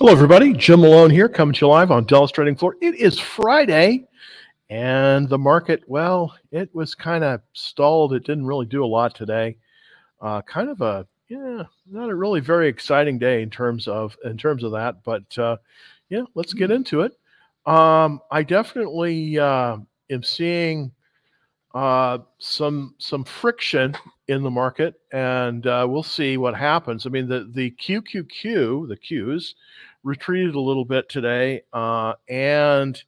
Hello, everybody. Jim Malone here, coming to you live on Dallas Trading Floor. It is Friday, and the market, well, it was kind of stalled. It didn't really do a lot today. Uh, kind of a yeah, not a really very exciting day in terms of in terms of that. But uh, yeah, let's get into it. Um, I definitely uh, am seeing uh, some some friction in the market, and uh, we'll see what happens. I mean, the the QQQ, the Qs, retreated a little bit today, uh, and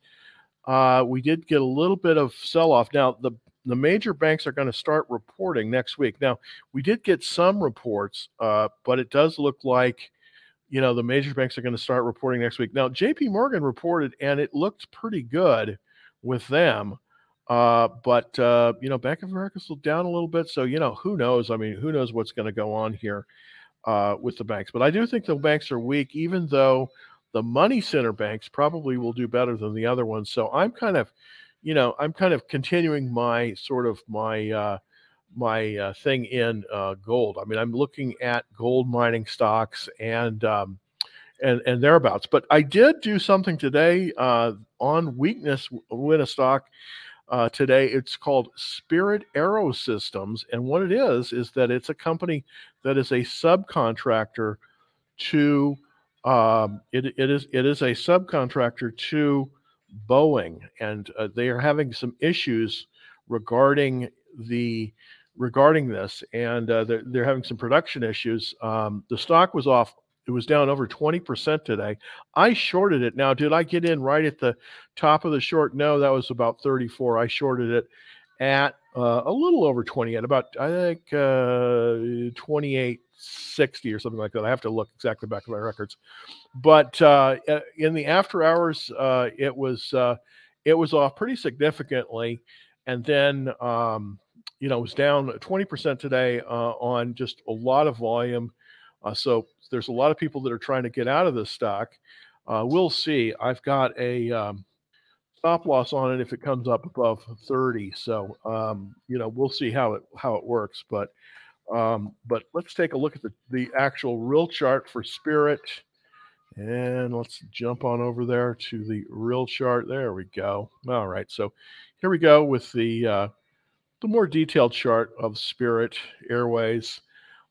uh, we did get a little bit of sell off. Now, the the major banks are going to start reporting next week. Now, we did get some reports, uh, but it does look like you know the major banks are going to start reporting next week. Now, J.P. Morgan reported, and it looked pretty good with them. Uh, but uh, you know, Bank of America's still down a little bit, so you know, who knows? I mean, who knows what's going to go on here uh, with the banks? But I do think the banks are weak, even though the money center banks probably will do better than the other ones. So I'm kind of, you know, I'm kind of continuing my sort of my uh, my uh, thing in uh, gold. I mean, I'm looking at gold mining stocks and um, and and thereabouts. But I did do something today uh, on weakness win a stock uh, today. It's called Spirit Aerosystems, and what it is is that it's a company that is a subcontractor to um, it, it is it is a subcontractor to Boeing, and uh, they are having some issues regarding the regarding this, and uh, they're, they're having some production issues. Um, the stock was off it was down over 20% today. I shorted it. Now, did I get in right at the top of the short? No, that was about 34. I shorted it at uh, a little over 20 at about I think uh, 2860 or something like that. I have to look exactly back at my records. But uh, in the after hours, uh, it was uh, it was off pretty significantly, and then um, you know it was down 20% today uh, on just a lot of volume. So there's a lot of people that are trying to get out of this stock. Uh, we'll see. I've got a um, stop loss on it if it comes up above 30. So um, you know we'll see how it how it works. But um, but let's take a look at the the actual real chart for Spirit, and let's jump on over there to the real chart. There we go. All right. So here we go with the uh, the more detailed chart of Spirit Airways.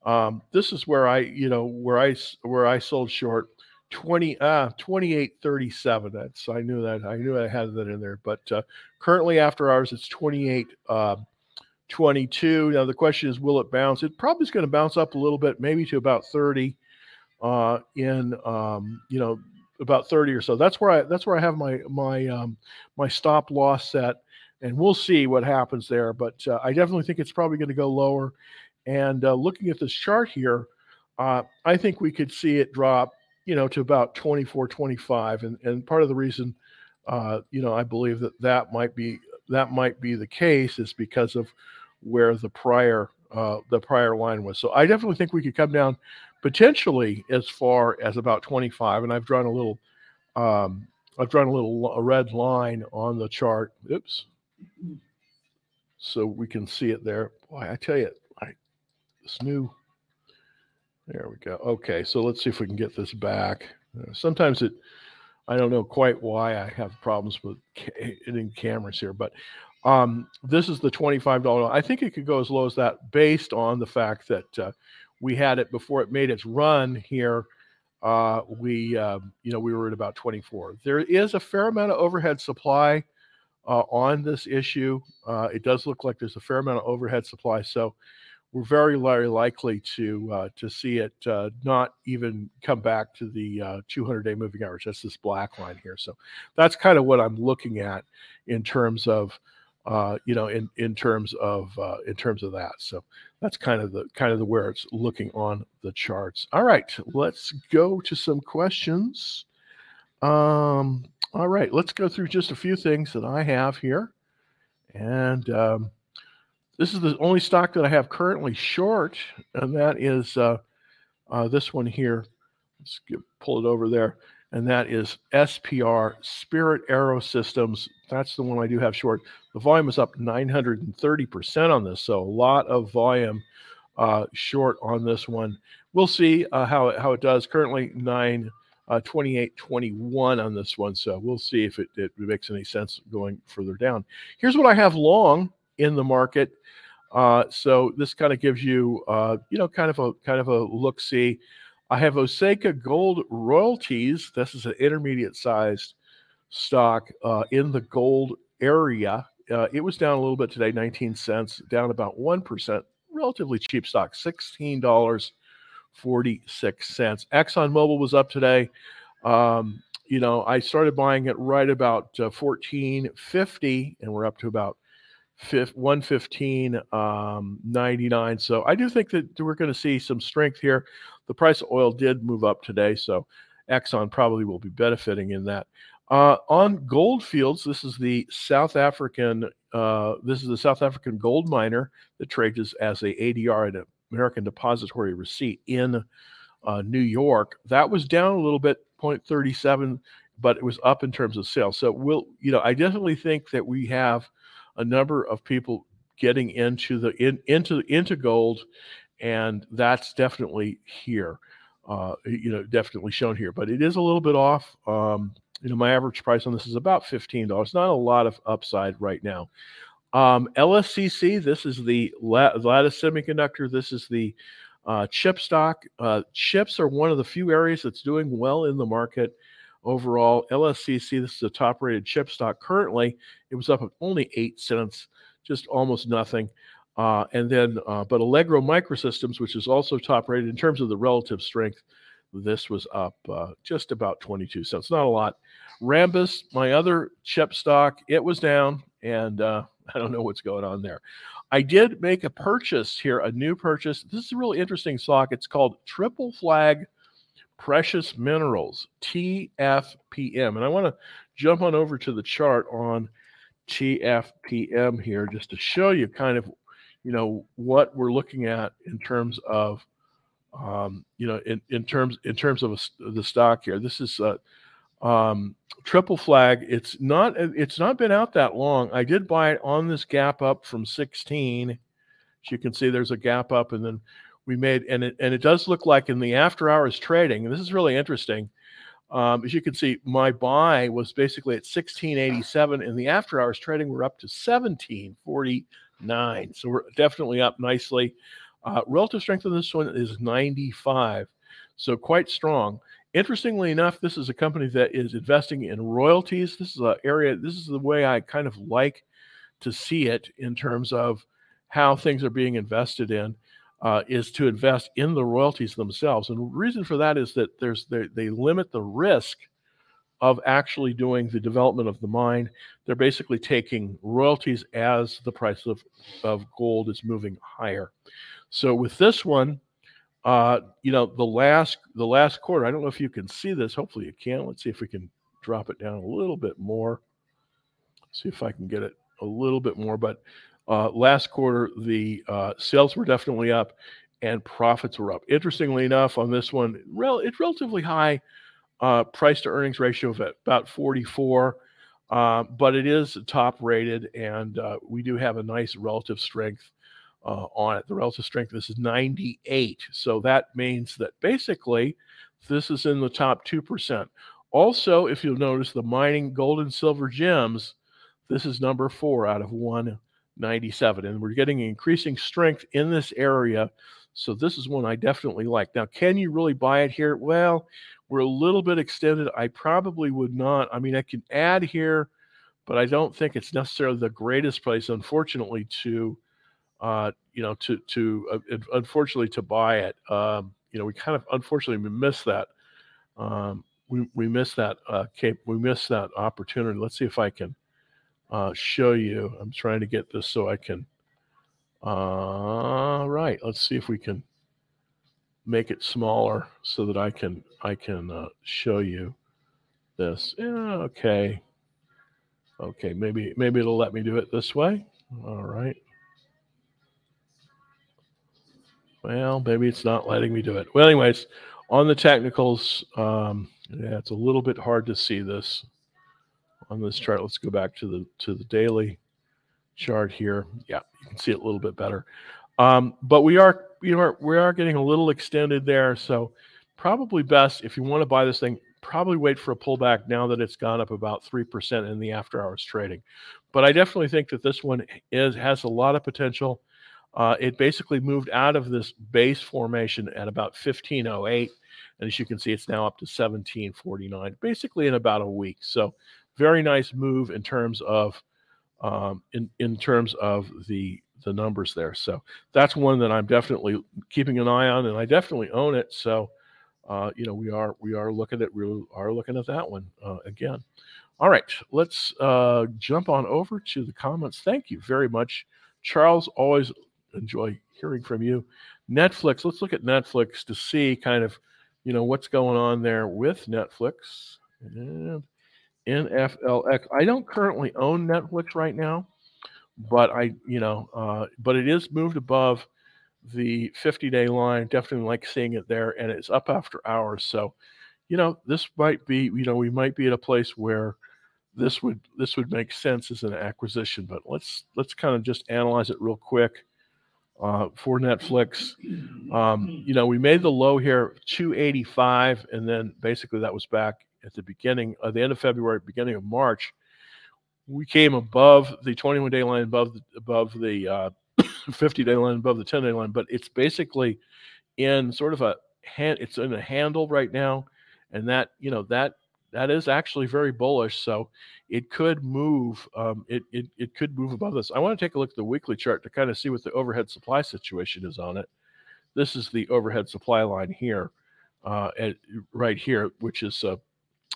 Um, this is where I, you know, where I where I sold short 20 uh 2837 that's i knew that i knew i had that in there but uh, currently after hours it's 28 uh, 22 now the question is will it bounce? It probably is going to bounce up a little bit maybe to about 30 uh in um you know about 30 or so. That's where i that's where i have my my um my stop loss set and we'll see what happens there but uh, i definitely think it's probably going to go lower and uh, looking at this chart here, uh, I think we could see it drop, you know, to about 24, 25. And, and part of the reason, uh, you know, I believe that that might be that might be the case is because of where the prior uh, the prior line was. So I definitely think we could come down potentially as far as about 25. And I've drawn a little um, I've drawn a little a red line on the chart. Oops. So we can see it there. Boy, I tell you, this new. There we go. Okay, so let's see if we can get this back. Uh, sometimes it, I don't know quite why I have problems with hitting cameras here, but um, this is the $25. I think it could go as low as that based on the fact that uh, we had it before it made its run here. Uh, we, uh, you know, we were at about 24. There is a fair amount of overhead supply uh, on this issue. Uh, it does look like there's a fair amount of overhead supply. So we're very, very likely to uh, to see it uh, not even come back to the uh, 200 day moving average. That's this black line here. So that's kind of what I'm looking at in terms of uh, you know in in terms of uh, in terms of that. So that's kind of the kind of the where it's looking on the charts. All right, let's go to some questions. Um, all right, let's go through just a few things that I have here, and. Um, this is the only stock that I have currently short, and that is uh, uh, this one here. Let's get, pull it over there. And that is SPR, Spirit Aerosystems. That's the one I do have short. The volume is up 930% on this, so a lot of volume uh, short on this one. We'll see uh, how, it, how it does. Currently, nine uh, 28.21 on this one. So we'll see if it, it makes any sense going further down. Here's what I have long in the market. Uh, so this kind of gives you, uh, you know, kind of a kind of a look see. I have Osisko Gold Royalties. This is an intermediate sized stock uh, in the gold area. Uh, it was down a little bit today, 19 cents, down about 1%. Relatively cheap stock, $16.46. ExxonMobil was up today. Um, you know, I started buying it right about uh, 14.50, and we're up to about 115 um, 99 so i do think that we're going to see some strength here the price of oil did move up today so exxon probably will be benefiting in that uh, on Gold Fields, this is the South African. Uh, this is the South African gold miner that trades as a ADR an American Depository Receipt in uh, New York. That was down a little bit, 0.37, but it was up in terms of sales. So we'll, you know, I definitely think that we have a number of people getting into the in, into into gold, and that's definitely here. Uh, you know, definitely shown here, but it is a little bit off. Um, you know, my average price on this is about fifteen dollars. Not a lot of upside right now. Um, LSCC, this is the Lattice Semiconductor. This is the uh, chip stock. Uh, chips are one of the few areas that's doing well in the market overall. LSCC, this is a top rated chip stock. Currently, it was up only eight cents, just almost nothing. Uh, and then, uh, but Allegro Microsystems, which is also top rated in terms of the relative strength, this was up uh, just about 22 cents. Not a lot. Rambus, my other chip stock, it was down, and uh, I don't know what's going on there. I did make a purchase here, a new purchase. This is a really interesting stock. It's called Triple Flag Precious Minerals, TFPM. And I want to jump on over to the chart on TFPM here just to show you kind of, you know, what we're looking at in terms of um, you know, in, in terms in terms of a, the stock here. This is uh, um, triple flag. It's not it's not been out that long. I did buy it on this gap up from 16. As you can see, there's a gap up, and then we made and it and it does look like in the after hours trading. And this is really interesting. Um, as you can see, my buy was basically at 1687. In the after hours trading, we're up to 1749. So we're definitely up nicely. Uh, relative strength of this one is 95, so quite strong. Interestingly enough, this is a company that is investing in royalties. This is an area, this is the way I kind of like to see it in terms of how things are being invested in. Uh, is to invest in the royalties themselves, and the reason for that is that there's they, they limit the risk of actually doing the development of the mine. They're basically taking royalties as the price of, of gold is moving higher. So with this one, uh, you know, the last the last quarter, I don't know if you can see this. Hopefully you can. Let's see if we can drop it down a little bit more. See if I can get it a little bit more. But uh, last quarter, the uh, sales were definitely up and profits were up. Interestingly enough, on this one, rel- it's relatively high uh, price to earnings ratio of about 44. Uh, but it is top rated, and uh, we do have a nice relative strength uh, on it. The relative strength this is 98. So that means that basically this is in the top 2%. Also, if you'll notice the mining gold and silver gems, this is number four out of 197. And we're getting increasing strength in this area. So this is one I definitely like. Now, can you really buy it here? Well, we're a little bit extended. I probably would not. I mean, I can add here, but I don't think it's necessarily the greatest place, unfortunately, to uh, you know, to to uh, unfortunately to buy it. Um, you know, we kind of unfortunately we missed that. Um, we we missed that uh, cap- we missed that opportunity. Let's see if I can uh, show you. I'm trying to get this so I can. Uh, right. Let's see if we can make it smaller so that I can I can uh, show you this. Yeah, okay. Okay, maybe maybe it'll let me do it this way. All right. Well, maybe it's not letting me do it. Well, anyways, on the technicals, um, yeah, it's a little bit hard to see this on this chart. Let's go back to the to the daily chart here. Yeah, you can see it a little bit better. Um, but we are you know we are getting a little extended there, so probably best if you want to buy this thing, probably wait for a pullback now that it's gone up about 3% in the after hours trading. But I definitely think that this one is has a lot of potential. Uh, it basically moved out of this base formation at about 1508. And as you can see, it's now up to 1749, basically in about a week. So very nice move in terms of um, in, in terms of the the numbers there. So that's one that I'm definitely keeping an eye on, and I definitely own it. So uh, you know we are we are looking at we are looking at that one uh, again. All right, let's uh, jump on over to the comments. Thank you very much, Charles. Always enjoy hearing from you. Netflix. Let's look at Netflix to see kind of you know what's going on there with Netflix and NFLX. I don't currently own Netflix right now, but I you know uh, but it is moved above the 50 day line. Definitely like seeing it there, and it's up after hours. So you know this might be you know we might be at a place where this would this would make sense as an acquisition. But let's let's kind of just analyze it real quick uh, for Netflix. Um, you know, we made the low here 285, and then basically that was back at the beginning, of the end of February, beginning of March. We came above the 21 day line, above the, above the uh, 50 day line, above the 10 day line, but it's basically in sort of a hand. It's in a handle right now, and that you know that that is actually very bullish. So it could move. Um, it, it it could move above this. I want to take a look at the weekly chart to kind of see what the overhead supply situation is on it. This is the overhead supply line here, uh, at, right here, which is uh,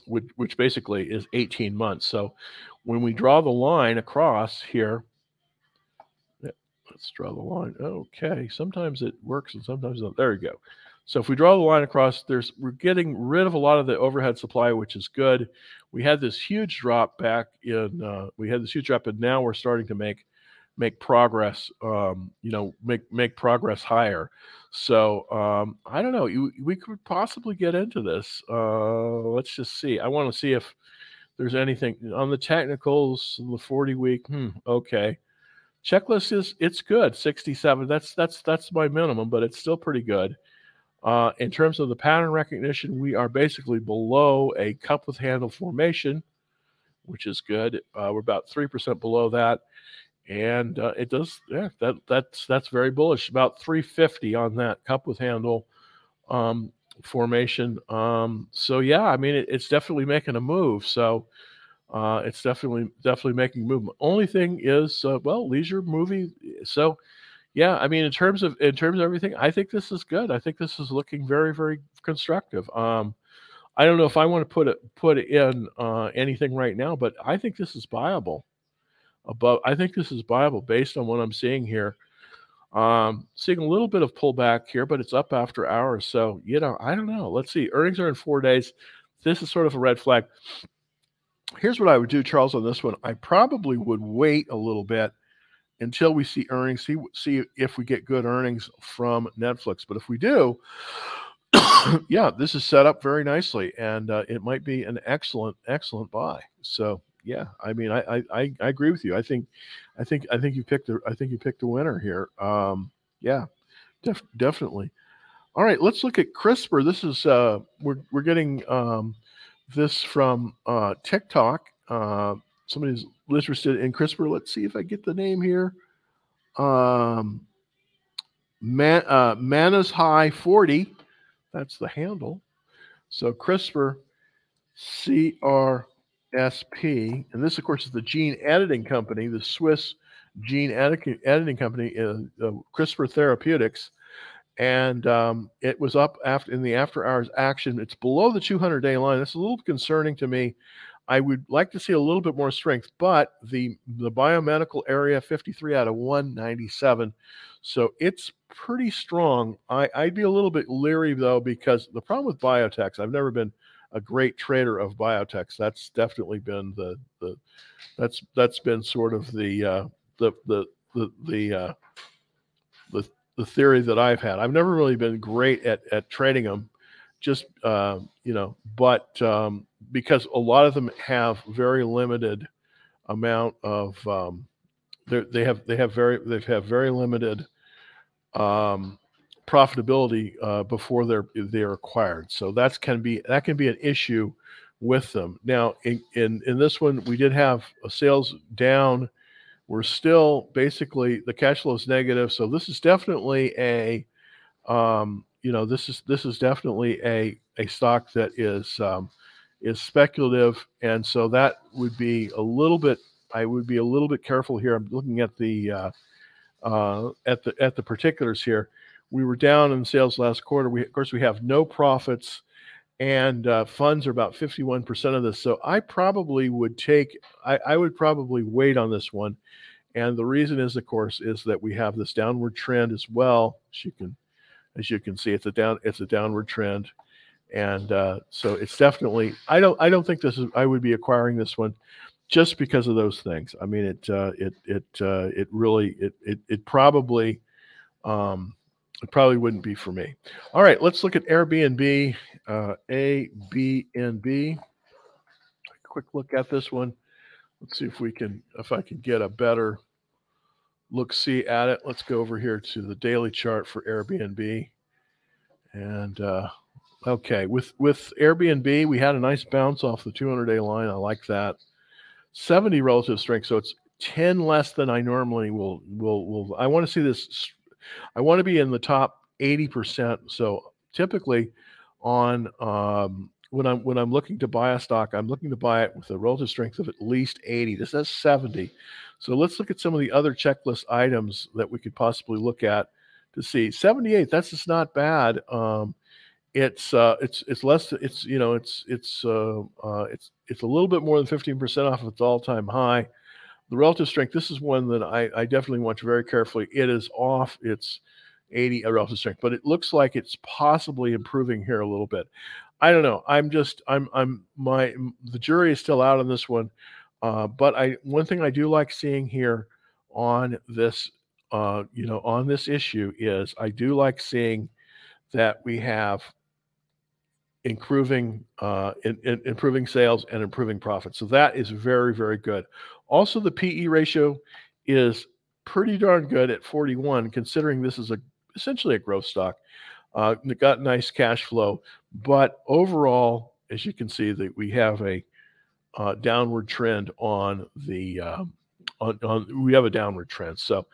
which, which basically is 18 months. So when we draw the line across here, let's draw the line. Okay, sometimes it works and sometimes not. There you go. So if we draw the line across, there's we're getting rid of a lot of the overhead supply, which is good. We had this huge drop back in uh, we had this huge drop, and now we're starting to make make progress. Um, you know, make make progress higher. So um, I don't know. We could possibly get into this. Uh, let's just see. I want to see if there's anything on the technicals. The 40 week. Hmm, okay. Checklist is it's good. 67. That's that's that's my minimum, but it's still pretty good. Uh, in terms of the pattern recognition, we are basically below a cup with handle formation, which is good. Uh, we're about three percent below that, and uh, it does. Yeah, that that's that's very bullish. About 350 on that cup with handle um, formation. Um, so yeah, I mean, it, it's definitely making a move. So. Uh, it's definitely definitely making movement. Only thing is, uh, well, leisure movie. So yeah, I mean, in terms of in terms of everything, I think this is good. I think this is looking very, very constructive. Um, I don't know if I want to put it put in uh, anything right now, but I think this is viable. Above, I think this is viable based on what I'm seeing here. Um, seeing a little bit of pullback here, but it's up after hours. So you know, I don't know. Let's see. Earnings are in four days. This is sort of a red flag. Here's what I would do, Charles, on this one. I probably would wait a little bit until we see earnings, see see if we get good earnings from Netflix. But if we do, yeah, this is set up very nicely, and uh, it might be an excellent excellent buy. So yeah, I mean, I I, I agree with you. I think I think I think you picked a I think you picked a winner here. Um, yeah, def- definitely. All right, let's look at CRISPR. This is uh, we're we're getting um, this from uh, TikTok. Uh, somebody's interested in CRISPR. Let's see if I get the name here. Um, Man, uh, Manas High 40. That's the handle. So CRISPR, CRSP. And this, of course, is the gene editing company, the Swiss gene editing company, uh, uh, CRISPR Therapeutics. And um, it was up after in the after hours action. It's below the 200 day line. That's a little concerning to me. I would like to see a little bit more strength, but the the biomedical area 53 out of 197. So it's pretty strong. I, I'd be a little bit leery though, because the problem with biotechs, I've never been a great trader of biotechs. That's definitely been the the that's that's been sort of the uh, the the the the uh, the the theory that I've had. I've never really been great at at trading them just uh, you know, but um, because a lot of them have very limited amount of um, they they have they have very they have very limited um, profitability uh, before they're they're acquired. So that's can be that can be an issue with them. Now in in, in this one we did have sales down. We're still basically the cash flow is negative. So this is definitely a um, you know this is this is definitely a a stock that is um, is speculative, and so that would be a little bit. I would be a little bit careful here. I'm looking at the uh, uh, at the at the particulars here. We were down in sales last quarter. We of course we have no profits, and uh, funds are about 51% of this. So I probably would take. I, I would probably wait on this one, and the reason is, of course, is that we have this downward trend as well. As you can, as you can see, it's a down. It's a downward trend and uh, so it's definitely i don't i don't think this is i would be acquiring this one just because of those things i mean it uh, it it uh, it really it it, it probably um, it probably wouldn't be for me all right let's look at airbnb uh, a b and b quick look at this one let's see if we can if i can get a better look see at it let's go over here to the daily chart for airbnb and uh, Okay, with with Airbnb, we had a nice bounce off the 200 day line. I like that. 70 relative strength, so it's 10 less than I normally will will will. I want to see this. I want to be in the top 80 percent. So typically, on um, when I'm when I'm looking to buy a stock, I'm looking to buy it with a relative strength of at least 80. This says 70. So let's look at some of the other checklist items that we could possibly look at to see 78. That's just not bad. Um, it's uh, it's it's less. It's you know it's it's uh, uh, it's it's a little bit more than fifteen percent off of its all time high. The relative strength. This is one that I, I definitely watch very carefully. It is off its 80 relative strength, but it looks like it's possibly improving here a little bit. I don't know. I'm just I'm I'm my the jury is still out on this one. Uh, but I one thing I do like seeing here on this uh, you know on this issue is I do like seeing that we have improving uh, in, in, improving sales and improving profits. So that is very very good. Also, the PE ratio is pretty darn good at 41, considering this is a essentially a growth stock. Uh, got nice cash flow, but overall, as you can see, that we have a uh, downward trend on the uh, on, on we have a downward trend. So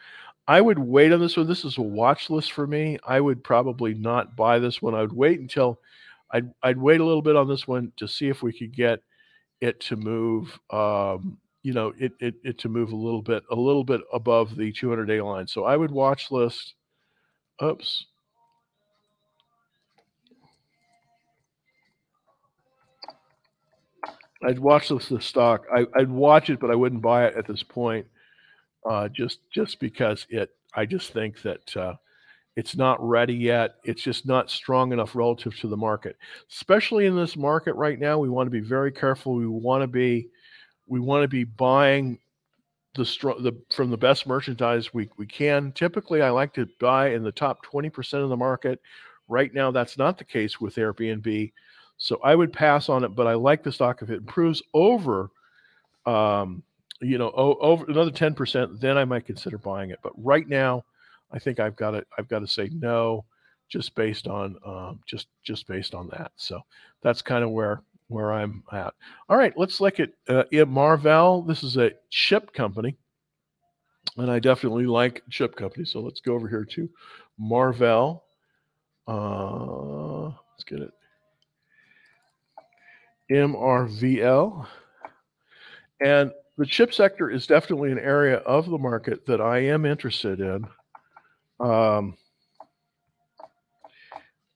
I would wait on this one. This is a watch list for me. I would probably not buy this one. I would wait until I'd I'd wait a little bit on this one to see if we could get it to move. Um, you know, it, it it to move a little bit a little bit above the 200 day line. So I would watch list. Oops. I'd watch this the stock. I, would watch it, but I wouldn't buy it at this point. Uh, just just because it. I just think that uh, it's not ready yet. It's just not strong enough relative to the market. Especially in this market right now, we want to be very careful. We want to be we want to be buying the the from the best merchandise we, we can. Typically, I like to buy in the top 20% of the market. Right now, that's not the case with Airbnb. So I would pass on it, but I like the stock if it improves over um, you know, over another 10%, then I might consider buying it. But right now, I think I've got to I've got to say no, just based on um, just just based on that. So that's kind of where where I'm at. All right, let's look at uh, Marvell. This is a chip company, and I definitely like chip companies. So let's go over here to Marvell. Uh, let's get it. MRVL. And the chip sector is definitely an area of the market that I am interested in. Um,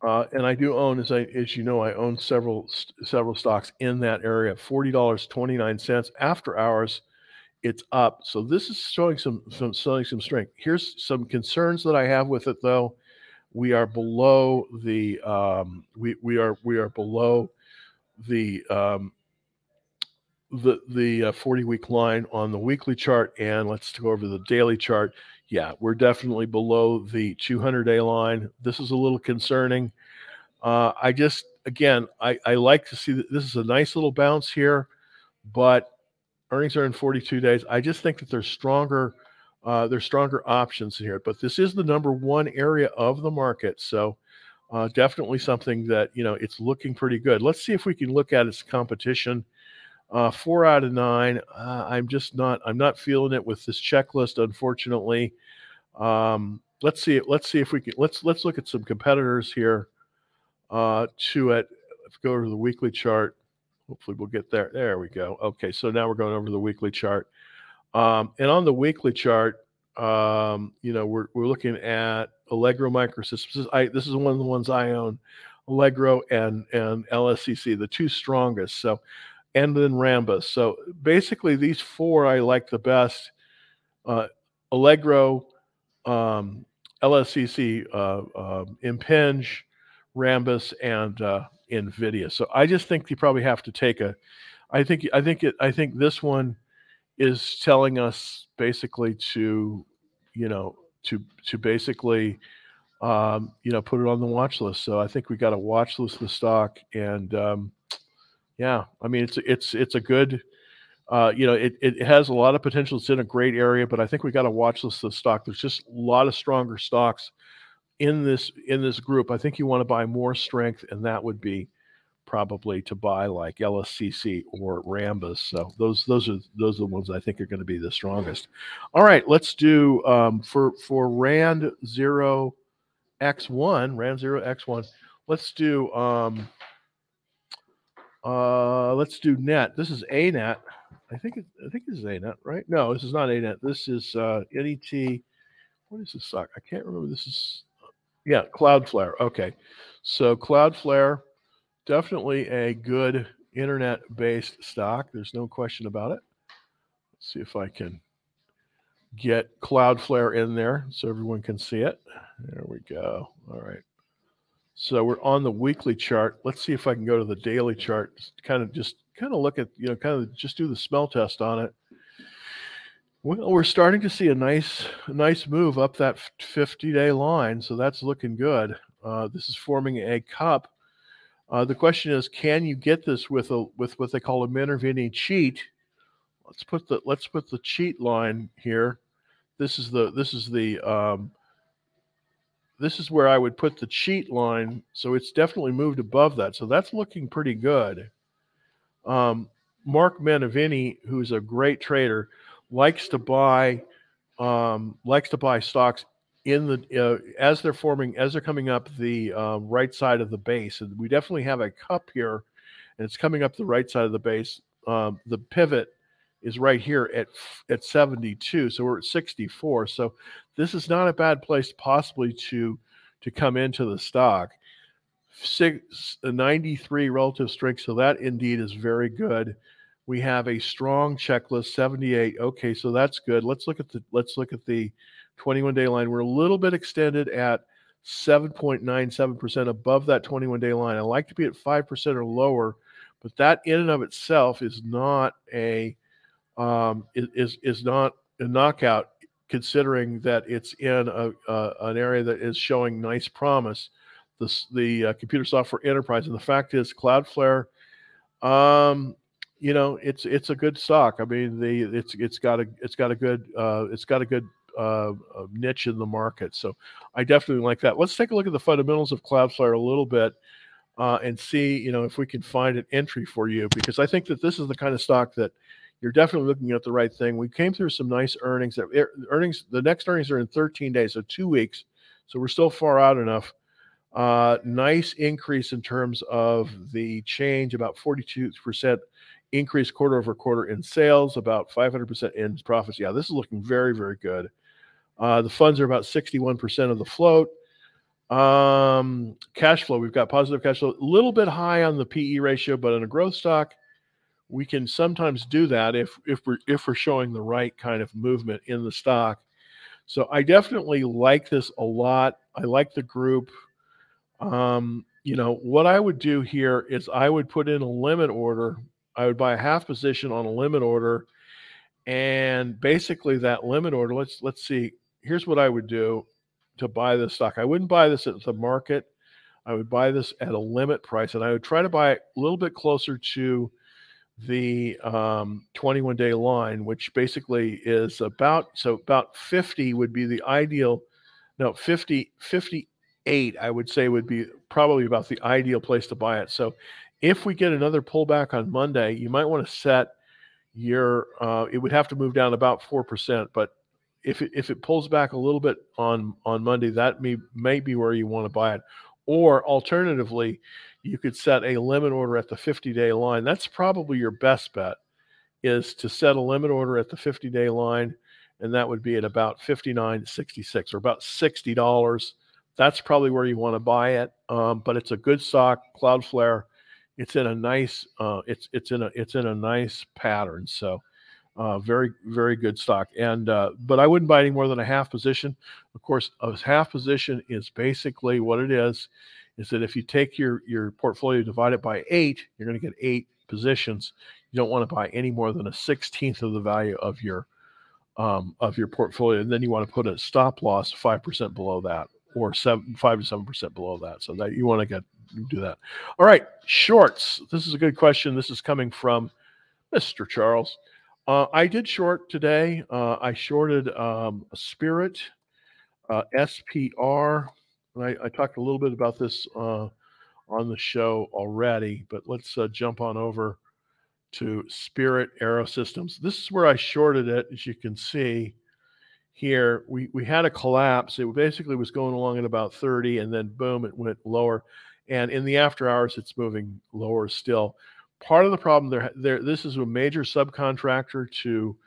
uh, and I do own, as I as you know, I own several several stocks in that area. Forty dollars twenty nine cents after hours, it's up. So this is showing some some showing some strength. Here's some concerns that I have with it, though. We are below the um, we we are we are below the um, the the uh, 40 week line on the weekly chart and let's go over the daily chart yeah we're definitely below the 200 day line this is a little concerning uh, i just again I, I like to see that this is a nice little bounce here but earnings are in 42 days i just think that there's stronger uh, there's stronger options here. But this is the number one area of the market, so uh, definitely something that you know it's looking pretty good. Let's see if we can look at its competition. Uh, four out of nine. Uh, I'm just not. I'm not feeling it with this checklist, unfortunately. Um, let's see. Let's see if we can. Let's let's look at some competitors here. Uh, to it. Go to the weekly chart. Hopefully, we'll get there. There we go. Okay, so now we're going over the weekly chart. Um, and on the weekly chart, um, you know, we're, we're looking at Allegro Microsystems. I, this is one of the ones I own, Allegro and, and LSCC, the two strongest. So, and then Rambus. So basically, these four I like the best. Uh, Allegro, um, LSCC, uh, uh, Impinj, Rambus, and uh, NVIDIA. So I just think you probably have to take a. I think I think it. I think this one is telling us basically to, you know, to to basically, um, you know, put it on the watch list. So I think we got to watch list the stock, and um, yeah, I mean it's it's it's a good. Uh, you know, it, it has a lot of potential. It's in a great area, but I think we got to watch this stock. There's just a lot of stronger stocks in this in this group. I think you want to buy more strength, and that would be probably to buy like LSCC or Rambus. So those those are those are the ones I think are going to be the strongest. All right, let's do um, for for Rand zero X one Rand zero X one. Let's do um, uh, let's do net. This is ANET. I think it, I think this is a net, right? No, this is not a net. This is uh, NET. What is this stock? I can't remember. This is yeah, Cloudflare. Okay, so Cloudflare definitely a good internet based stock. There's no question about it. Let's see if I can get Cloudflare in there so everyone can see it. There we go. All right. So we're on the weekly chart. Let's see if I can go to the daily chart. Kind of just kind of look at, you know, kind of just do the smell test on it. Well, we're starting to see a nice, nice move up that 50 day line. So that's looking good. Uh, this is forming a cup uh, the question is, can you get this with a with what they call a Minervini cheat? Let's put the let's put the cheat line here. This is the this is the um, this is where I would put the cheat line. So it's definitely moved above that. So that's looking pretty good. Um, Mark Minervini, who's a great trader, likes to buy um, likes to buy stocks in the uh, as they're forming as they're coming up the uh, right side of the base and we definitely have a cup here and it's coming up the right side of the base um, the pivot is right here at at 72 so we're at 64 so this is not a bad place possibly to to come into the stock Six, uh, 93 relative strength so that indeed is very good we have a strong checklist 78 okay so that's good let's look at the let's look at the 21 day line. We're a little bit extended at 7.97% above that 21 day line. I like to be at 5% or lower, but that in and of itself is not a um, is is not a knockout considering that it's in a, uh, an area that is showing nice promise the, the uh, computer software enterprise and the fact is cloudflare um, you know it's it's a good stock i mean the it's it's got a it's got a good uh, it's got a good uh, niche in the market. So I definitely like that. Let's take a look at the fundamentals of Cloudflare a little bit uh, and see, you know, if we can find an entry for you because I think that this is the kind of stock that you're definitely looking at the right thing. We came through some nice earnings. That er, earnings, the next earnings are in 13 days, so two weeks. So we're still far out enough. Uh, nice increase in terms of the change, about 42% increase quarter over quarter in sales, about 500% in profits. Yeah, this is looking very, very good. Uh, the funds are about 61% of the float. Um, cash flow, we've got positive cash flow, a little bit high on the PE ratio, but in a growth stock, we can sometimes do that if if we're if we're showing the right kind of movement in the stock. So I definitely like this a lot. I like the group. Um, you know, what I would do here is I would put in a limit order. I would buy a half position on a limit order. And basically that limit order, let's let's see, here's what I would do to buy this stock. I wouldn't buy this at the market. I would buy this at a limit price, and I would try to buy it a little bit closer to the um, 21 day line, which basically is about so about 50 would be the ideal. No, 50 58 I would say would be probably about the ideal place to buy it. So if we get another pullback on Monday, you might want to set your. Uh, it would have to move down about four percent, but if it, if it pulls back a little bit on on Monday, that may may be where you want to buy it. Or alternatively, you could set a limit order at the 50 day line. That's probably your best bet is to set a limit order at the 50 day line. And that would be at about 59.66 or about $60. That's probably where you want to buy it. Um, but it's a good stock, Cloudflare. It's in a nice, uh, it's, it's in a, it's in a nice pattern. So, uh, very, very good stock. And, uh, but I wouldn't buy any more than a half position. Of course, a half position is basically what it is is that if you take your your portfolio divide it by eight you're going to get eight positions. You don't want to buy any more than a 16th of the value of your um, of your portfolio and then you want to put a stop loss 5% below that or seven, 5 to 7% below that so that you want to get do that. All right shorts. This is a good question. This is coming from mr charles uh, i did short today uh, i shorted um, spirit uh, spr and I, I, talked a little bit about this uh, on the show already, but let's uh, jump on over to Spirit Aerosystems. This is where I shorted it, as you can see here. We we had a collapse. It basically was going along at about 30, and then boom, it went lower. And in the after hours, it's moving lower still. Part of the problem there, there this is a major subcontractor to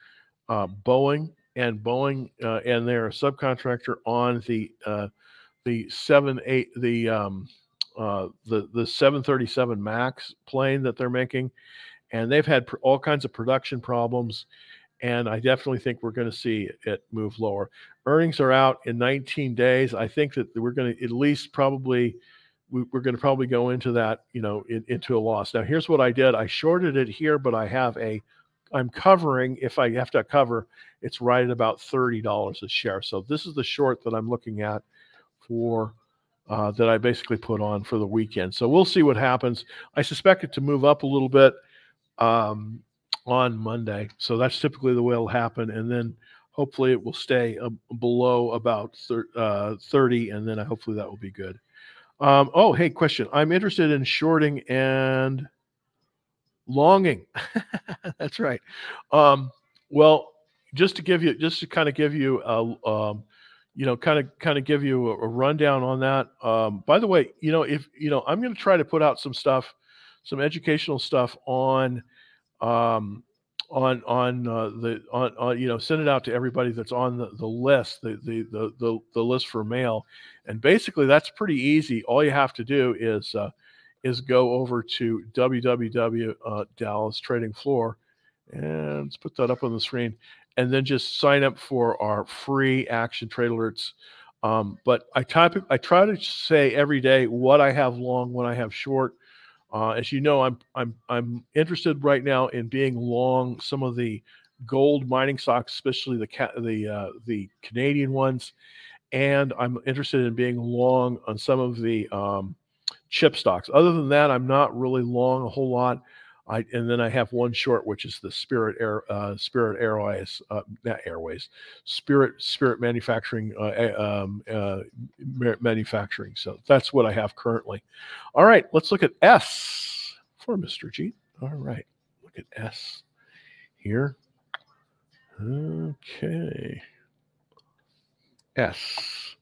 uh, Boeing, and Boeing, uh, and they're a subcontractor on the uh, the seven eight the um, uh, the the 737 Max plane that they're making, and they've had pr- all kinds of production problems, and I definitely think we're going to see it move lower. Earnings are out in 19 days. I think that we're going to at least probably we, are going to probably go into that you know in, into a loss. Now here's what I did: I shorted it here, but I have a I'm covering if I have to cover. It's right at about thirty dollars a share. So this is the short that I'm looking at for uh, that I basically put on for the weekend. So we'll see what happens. I suspect it to move up a little bit um, on Monday. So that's typically the way it'll happen. And then hopefully it will stay uh, below about thir- uh, 30, and then hopefully that will be good. Um, oh, hey, question. I'm interested in shorting and longing. that's right. Um, well, just to give you, just to kind of give you a, um, you know, kind of kind of give you a, a rundown on that. Um, by the way, you know, if you know, I'm going to try to put out some stuff, some educational stuff on, um, on on uh, the on, on you know, send it out to everybody that's on the, the list, the, the the the the list for mail, and basically that's pretty easy. All you have to do is uh, is go over to www uh, Dallas Trading Floor, and let's put that up on the screen and then just sign up for our free action trade alerts. Um, but I type I try to say every day what I have long, when I have short. Uh, as you know, I'm I'm I'm interested right now in being long some of the gold mining stocks, especially the the uh, the Canadian ones, and I'm interested in being long on some of the um, chip stocks. Other than that, I'm not really long a whole lot. I, and then I have one short, which is the Spirit Air, uh, Spirit Airways, uh, not Airways, Spirit Spirit Manufacturing, uh, um, uh, manufacturing. So that's what I have currently. All right, let's look at S for Mr. G. All right, look at S here. Okay, S,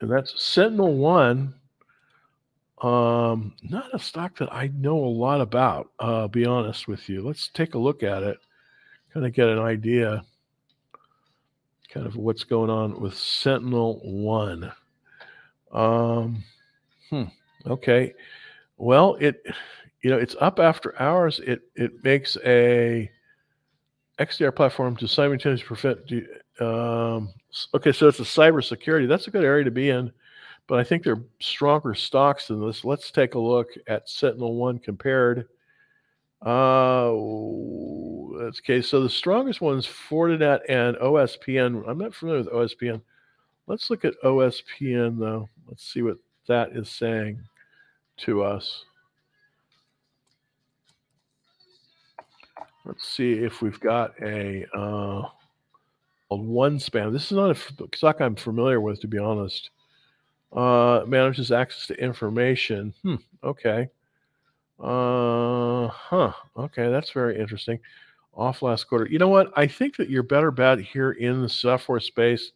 and that's Sentinel One um, not a stock that I know a lot about, uh, be honest with you. Let's take a look at it, kind of get an idea, kind of what's going on with Sentinel One. Um, hmm, okay. Well, it, you know, it's up after hours. It it makes a XDR platform to simultaneously prevent. Um, okay, so it's a cybersecurity. That's a good area to be in but I think they're stronger stocks than this. Let's take a look at Sentinel One compared. Uh, okay, so the strongest ones Fortinet and OSPN. I'm not familiar with OSPN. Let's look at OSPN though. Let's see what that is saying to us. Let's see if we've got a uh, a OneSpan. This is not a stock I'm familiar with, to be honest. Uh, manages access to information. Hmm. Okay. Uh huh. Okay, that's very interesting. Off last quarter. You know what? I think that your better bet here in the software space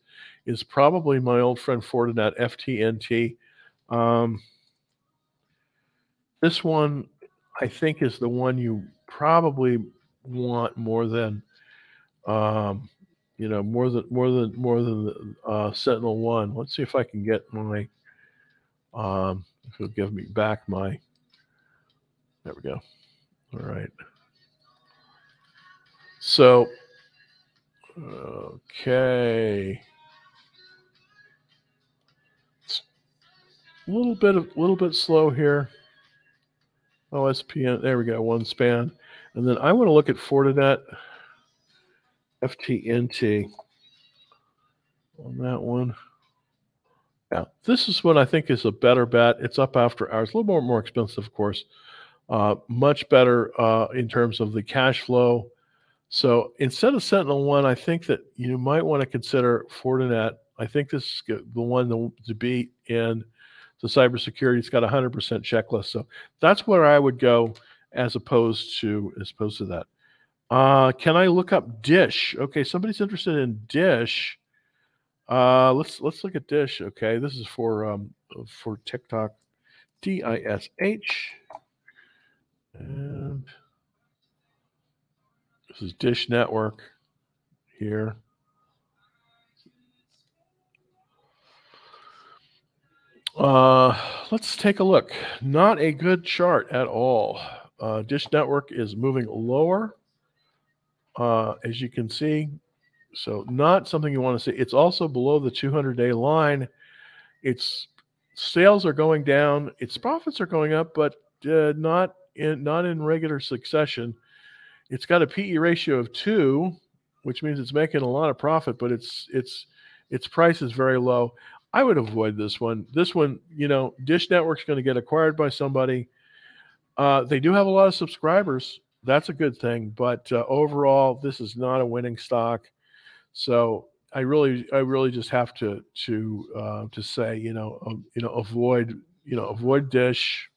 is probably my old friend Fortinet FTNT. Um, this one, I think, is the one you probably want more than, um, you know, more than more than more than uh, Sentinel One. Let's see if I can get my, um, if it'll give me back my. There we go. All right. So, okay. It's a little bit of little bit slow here. OSPN. There we go. OneSpan, And then I want to look at Fortinet FTNT on that one. Yeah, this is what I think is a better bet. It's up after hours, a little more more expensive, of course. Uh, much better uh, in terms of the cash flow. So instead of Sentinel One, I think that you might want to consider Fortinet. I think this is the one to, to beat in the cybersecurity. It's got a hundred percent checklist. So that's where I would go as opposed to as opposed to that. Uh, can I look up Dish? Okay, somebody's interested in Dish. Uh, let's let's look at Dish. Okay, this is for um, for TikTok, D I S H, and this is Dish Network here. Uh, let's take a look. Not a good chart at all. Uh, Dish Network is moving lower, uh, as you can see. So not something you want to see. It's also below the 200-day line. Its sales are going down. Its profits are going up, but uh, not in not in regular succession. It's got a PE ratio of two, which means it's making a lot of profit, but its its its price is very low. I would avoid this one. This one, you know, Dish Network's going to get acquired by somebody. Uh, they do have a lot of subscribers. That's a good thing. But uh, overall, this is not a winning stock. So I really, I really just have to to uh, to say, you know, um, you know, avoid, you know, avoid Dish.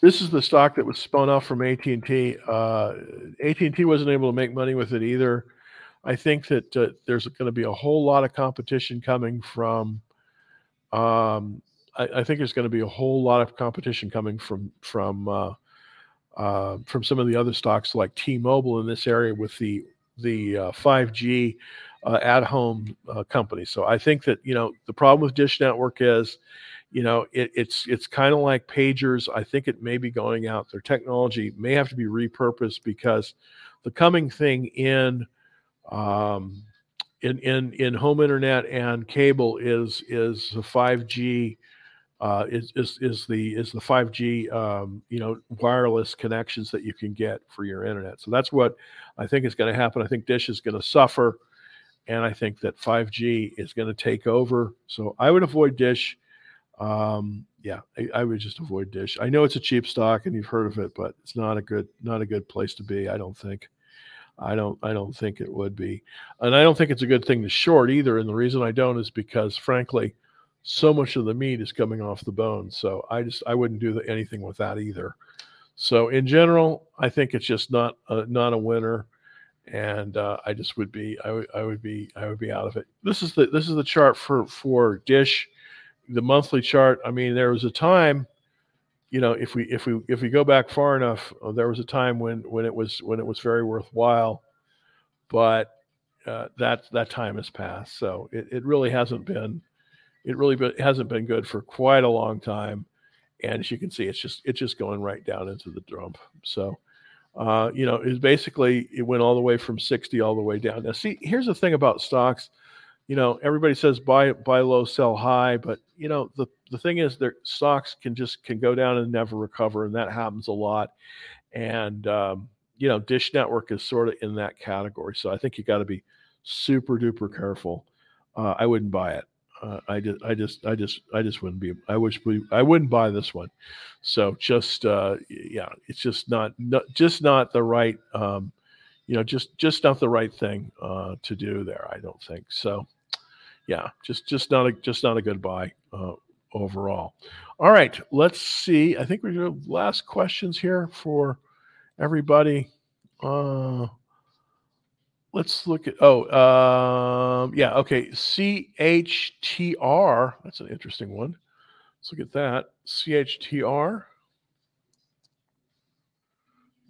This is the stock that was spun off from AT and T. Uh, AT and T wasn't able to make money with it either. I think that uh, there's going to be a whole lot of competition coming from um, I, I think there's going to be a whole lot of competition coming from from uh, uh, from some of the other stocks like T-Mobile in this area with the the uh, 5G uh, at home uh, company. So I think that you know the problem with Dish Network is, you know, it, it's it's kind of like pagers. I think it may be going out. Their technology may have to be repurposed because the coming thing in um, in in in home internet and cable is is the 5G uh, is, is is the is the 5G um, you know wireless connections that you can get for your internet. So that's what I think is going to happen. I think Dish is going to suffer, and I think that 5G is going to take over. So I would avoid Dish. Um, yeah, I, I, would just avoid Dish. I know it's a cheap stock, and you've heard of it, but it's not a good not a good place to be. I don't think. I don't I don't think it would be, and I don't think it's a good thing to short either. And the reason I don't is because, frankly so much of the meat is coming off the bone. So I just I wouldn't do the, anything with that either. So in general, I think it's just not a, not a winner, and uh, I just would be I would would be I would be out of it. This is the this is the chart for for Dish, the monthly chart. I mean, there was a time, you know, if we if we if we go back far enough, uh, there was a time when when it was when it was very worthwhile, but uh, that that time has passed. So it, it really hasn't been it really hasn't been good for quite a long time, and as you can see, it's just it's just going right down into the dump. So, uh, you know, it's basically it went all the way from 60 all the way down. Now, see, here's the thing about stocks. You know, everybody says buy buy low, sell high, but you know the the thing is, their stocks can just can go down and never recover, and that happens a lot. And um, you know, Dish Network is sort of in that category. So I think you got to be super duper careful. Uh, I wouldn't buy it. Uh, I just, I just, I just, I just wouldn't be. I wish we, I wouldn't buy this one. So just, uh, yeah, it's just not, not just not the right, um, you know, just, just not the right thing uh, to do there. I don't think so. Yeah, just, just not a, just not a good buy uh, overall. All right, let's see. I think we're last questions here for everybody. Uh, let's look at oh um yeah okay CHTR that's an interesting one. Let's look at that CHTR.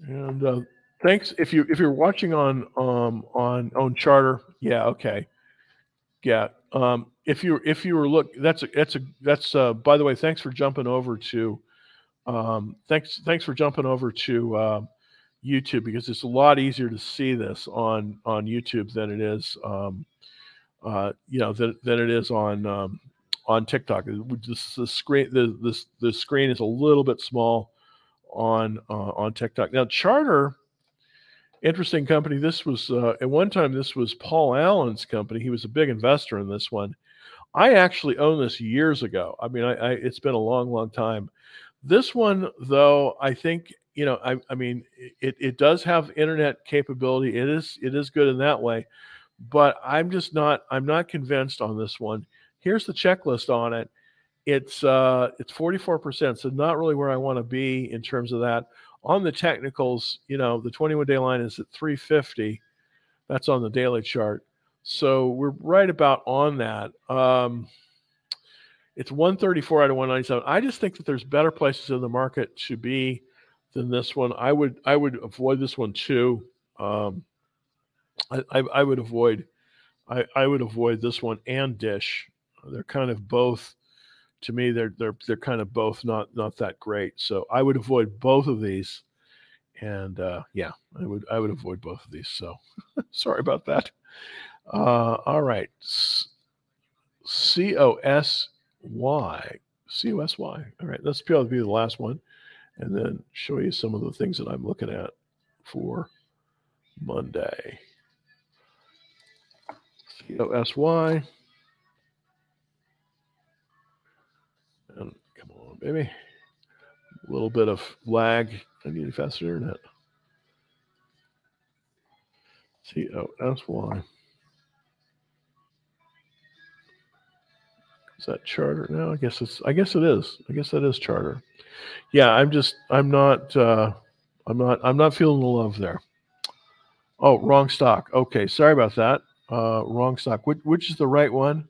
And uh, thanks if you if you're watching on um on on Charter yeah okay yeah um if you if you were look that's a that's a that's uh by the way thanks for jumping over to um thanks thanks for jumping over to uh, YouTube because it's a lot easier to see this on on YouTube than it is, um, uh, you know, than, than it is on um, on TikTok. Just the screen the, the the screen is a little bit small on uh, on TikTok. Now, Charter, interesting company. This was uh, at one time this was Paul Allen's company. He was a big investor in this one. I actually owned this years ago. I mean, I, I it's been a long, long time. This one, though, I think you know, I, I mean, it, it does have internet capability. It is it is good in that way, but I'm just not I'm not convinced on this one. Here's the checklist on it. It's uh it's 44%, so not really where I want to be in terms of that. On the technicals, you know, the 21 day line is at 350. That's on the daily chart. So we're right about on that. Um, it's 134 out of 197. I just think that there's better places in the market to be than this one. I would I would avoid this one too. Um, I, I, I would avoid I, I would avoid this one and Dish. They're kind of both to me they're they're they're kind of both not not that great. So I would avoid both of these. And uh, yeah, I would I would avoid both of these. So sorry about that. Uh, all right. C O S Y. C O S Y. All right. Let's probably be the last one and then show you some of the things that I'm looking at for Monday. COSY. And come on, baby. A little bit of lag. I need a faster internet. COSY. Is that charter? No, I guess it's I guess it is. I guess that is charter yeah, I'm just I'm not uh, I'm not I'm not feeling the love there. Oh, wrong stock. Okay, sorry about that. Uh, wrong stock. Which which is the right one?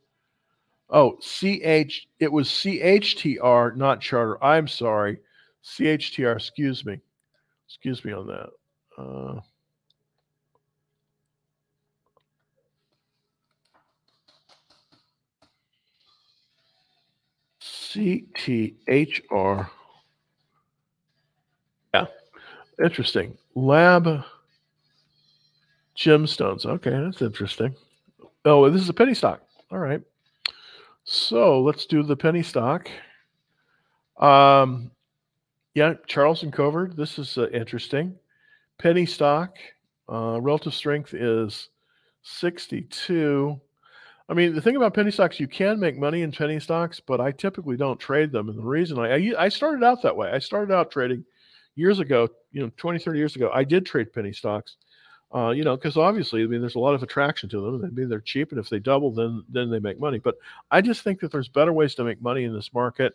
Oh, CH. It was CHTR, not charter. I'm sorry. CHTR. Excuse me. Excuse me on that. Uh, CTHR. Yeah. Interesting. Lab gemstones. Okay, that's interesting. Oh, this is a penny stock. All right. So let's do the penny stock. Um, yeah, Charles and Colvard. This is uh, interesting. Penny stock. Uh, relative strength is 62. I mean, the thing about penny stocks, you can make money in penny stocks, but I typically don't trade them. And the reason I, I, I started out that way, I started out trading years ago, you know, 20, 30 years ago, I did trade penny stocks. Uh, you know, because obviously, I mean, there's a lot of attraction to them. I mean, they're cheap, and if they double, then then they make money. But I just think that there's better ways to make money in this market.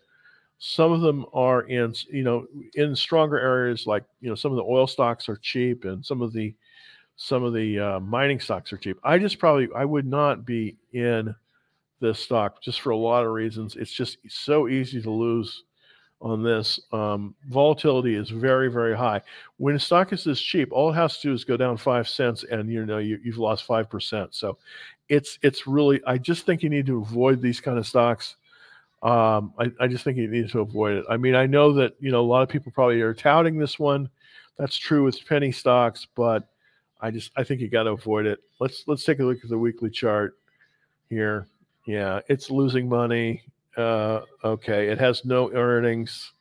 Some of them are in, you know, in stronger areas, like you know, some of the oil stocks are cheap, and some of the some of the uh, mining stocks are cheap. I just probably I would not be in this stock just for a lot of reasons. It's just so easy to lose on this. Um, volatility is very, very high. When a stock is this cheap, all it has to do is go down five cents, and you know you, have lost five percent. So it's it's really. I just think you need to avoid these kind of stocks. Um, I, I just think you need to avoid it. I mean, I know that you know a lot of people probably are touting this one. That's true with penny stocks, but I just I think you got to avoid it. Let's let's take a look at the weekly chart here. Yeah, it's losing money. Uh, okay, it has no earnings.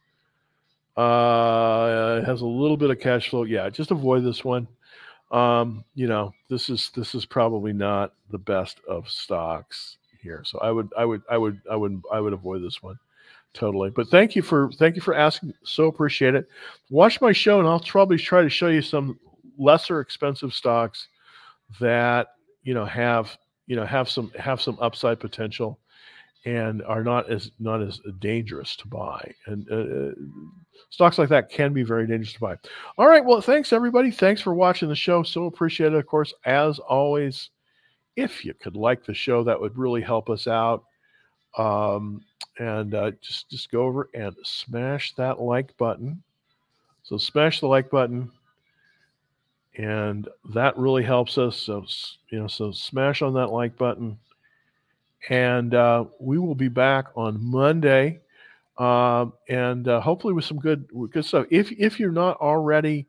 Uh, it has a little bit of cash flow. Yeah, just avoid this one. Um, you know, this is this is probably not the best of stocks here. So I would, I would, I would, I would, I would avoid this one totally. But thank you for thank you for asking. So appreciate it. Watch my show, and I'll probably try to show you some lesser expensive stocks that you know have you know have some have some upside potential and are not as not as dangerous to buy. And uh, uh, stocks like that can be very dangerous to buy. All right, well, thanks everybody. Thanks for watching the show. So appreciate it. Of course, as always, if you could like the show, that would really help us out. Um, and uh, just just go over and smash that like button. So smash the like button, and that really helps us. So you know, so smash on that like button, and uh, we will be back on Monday, uh, and uh, hopefully with some good good stuff. If if you're not already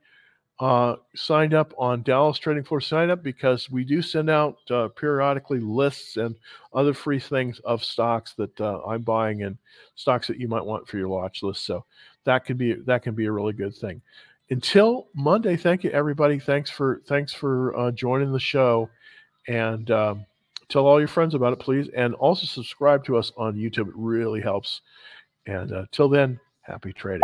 uh, signed up on Dallas Trading Floor, sign up because we do send out uh, periodically lists and other free things of stocks that uh, I'm buying and stocks that you might want for your watch list. So that could be that can be a really good thing. Until Monday, thank you everybody. Thanks for thanks for uh, joining the show, and um, tell all your friends about it, please, and also subscribe to us on YouTube. It really helps. And uh, till then, happy trading.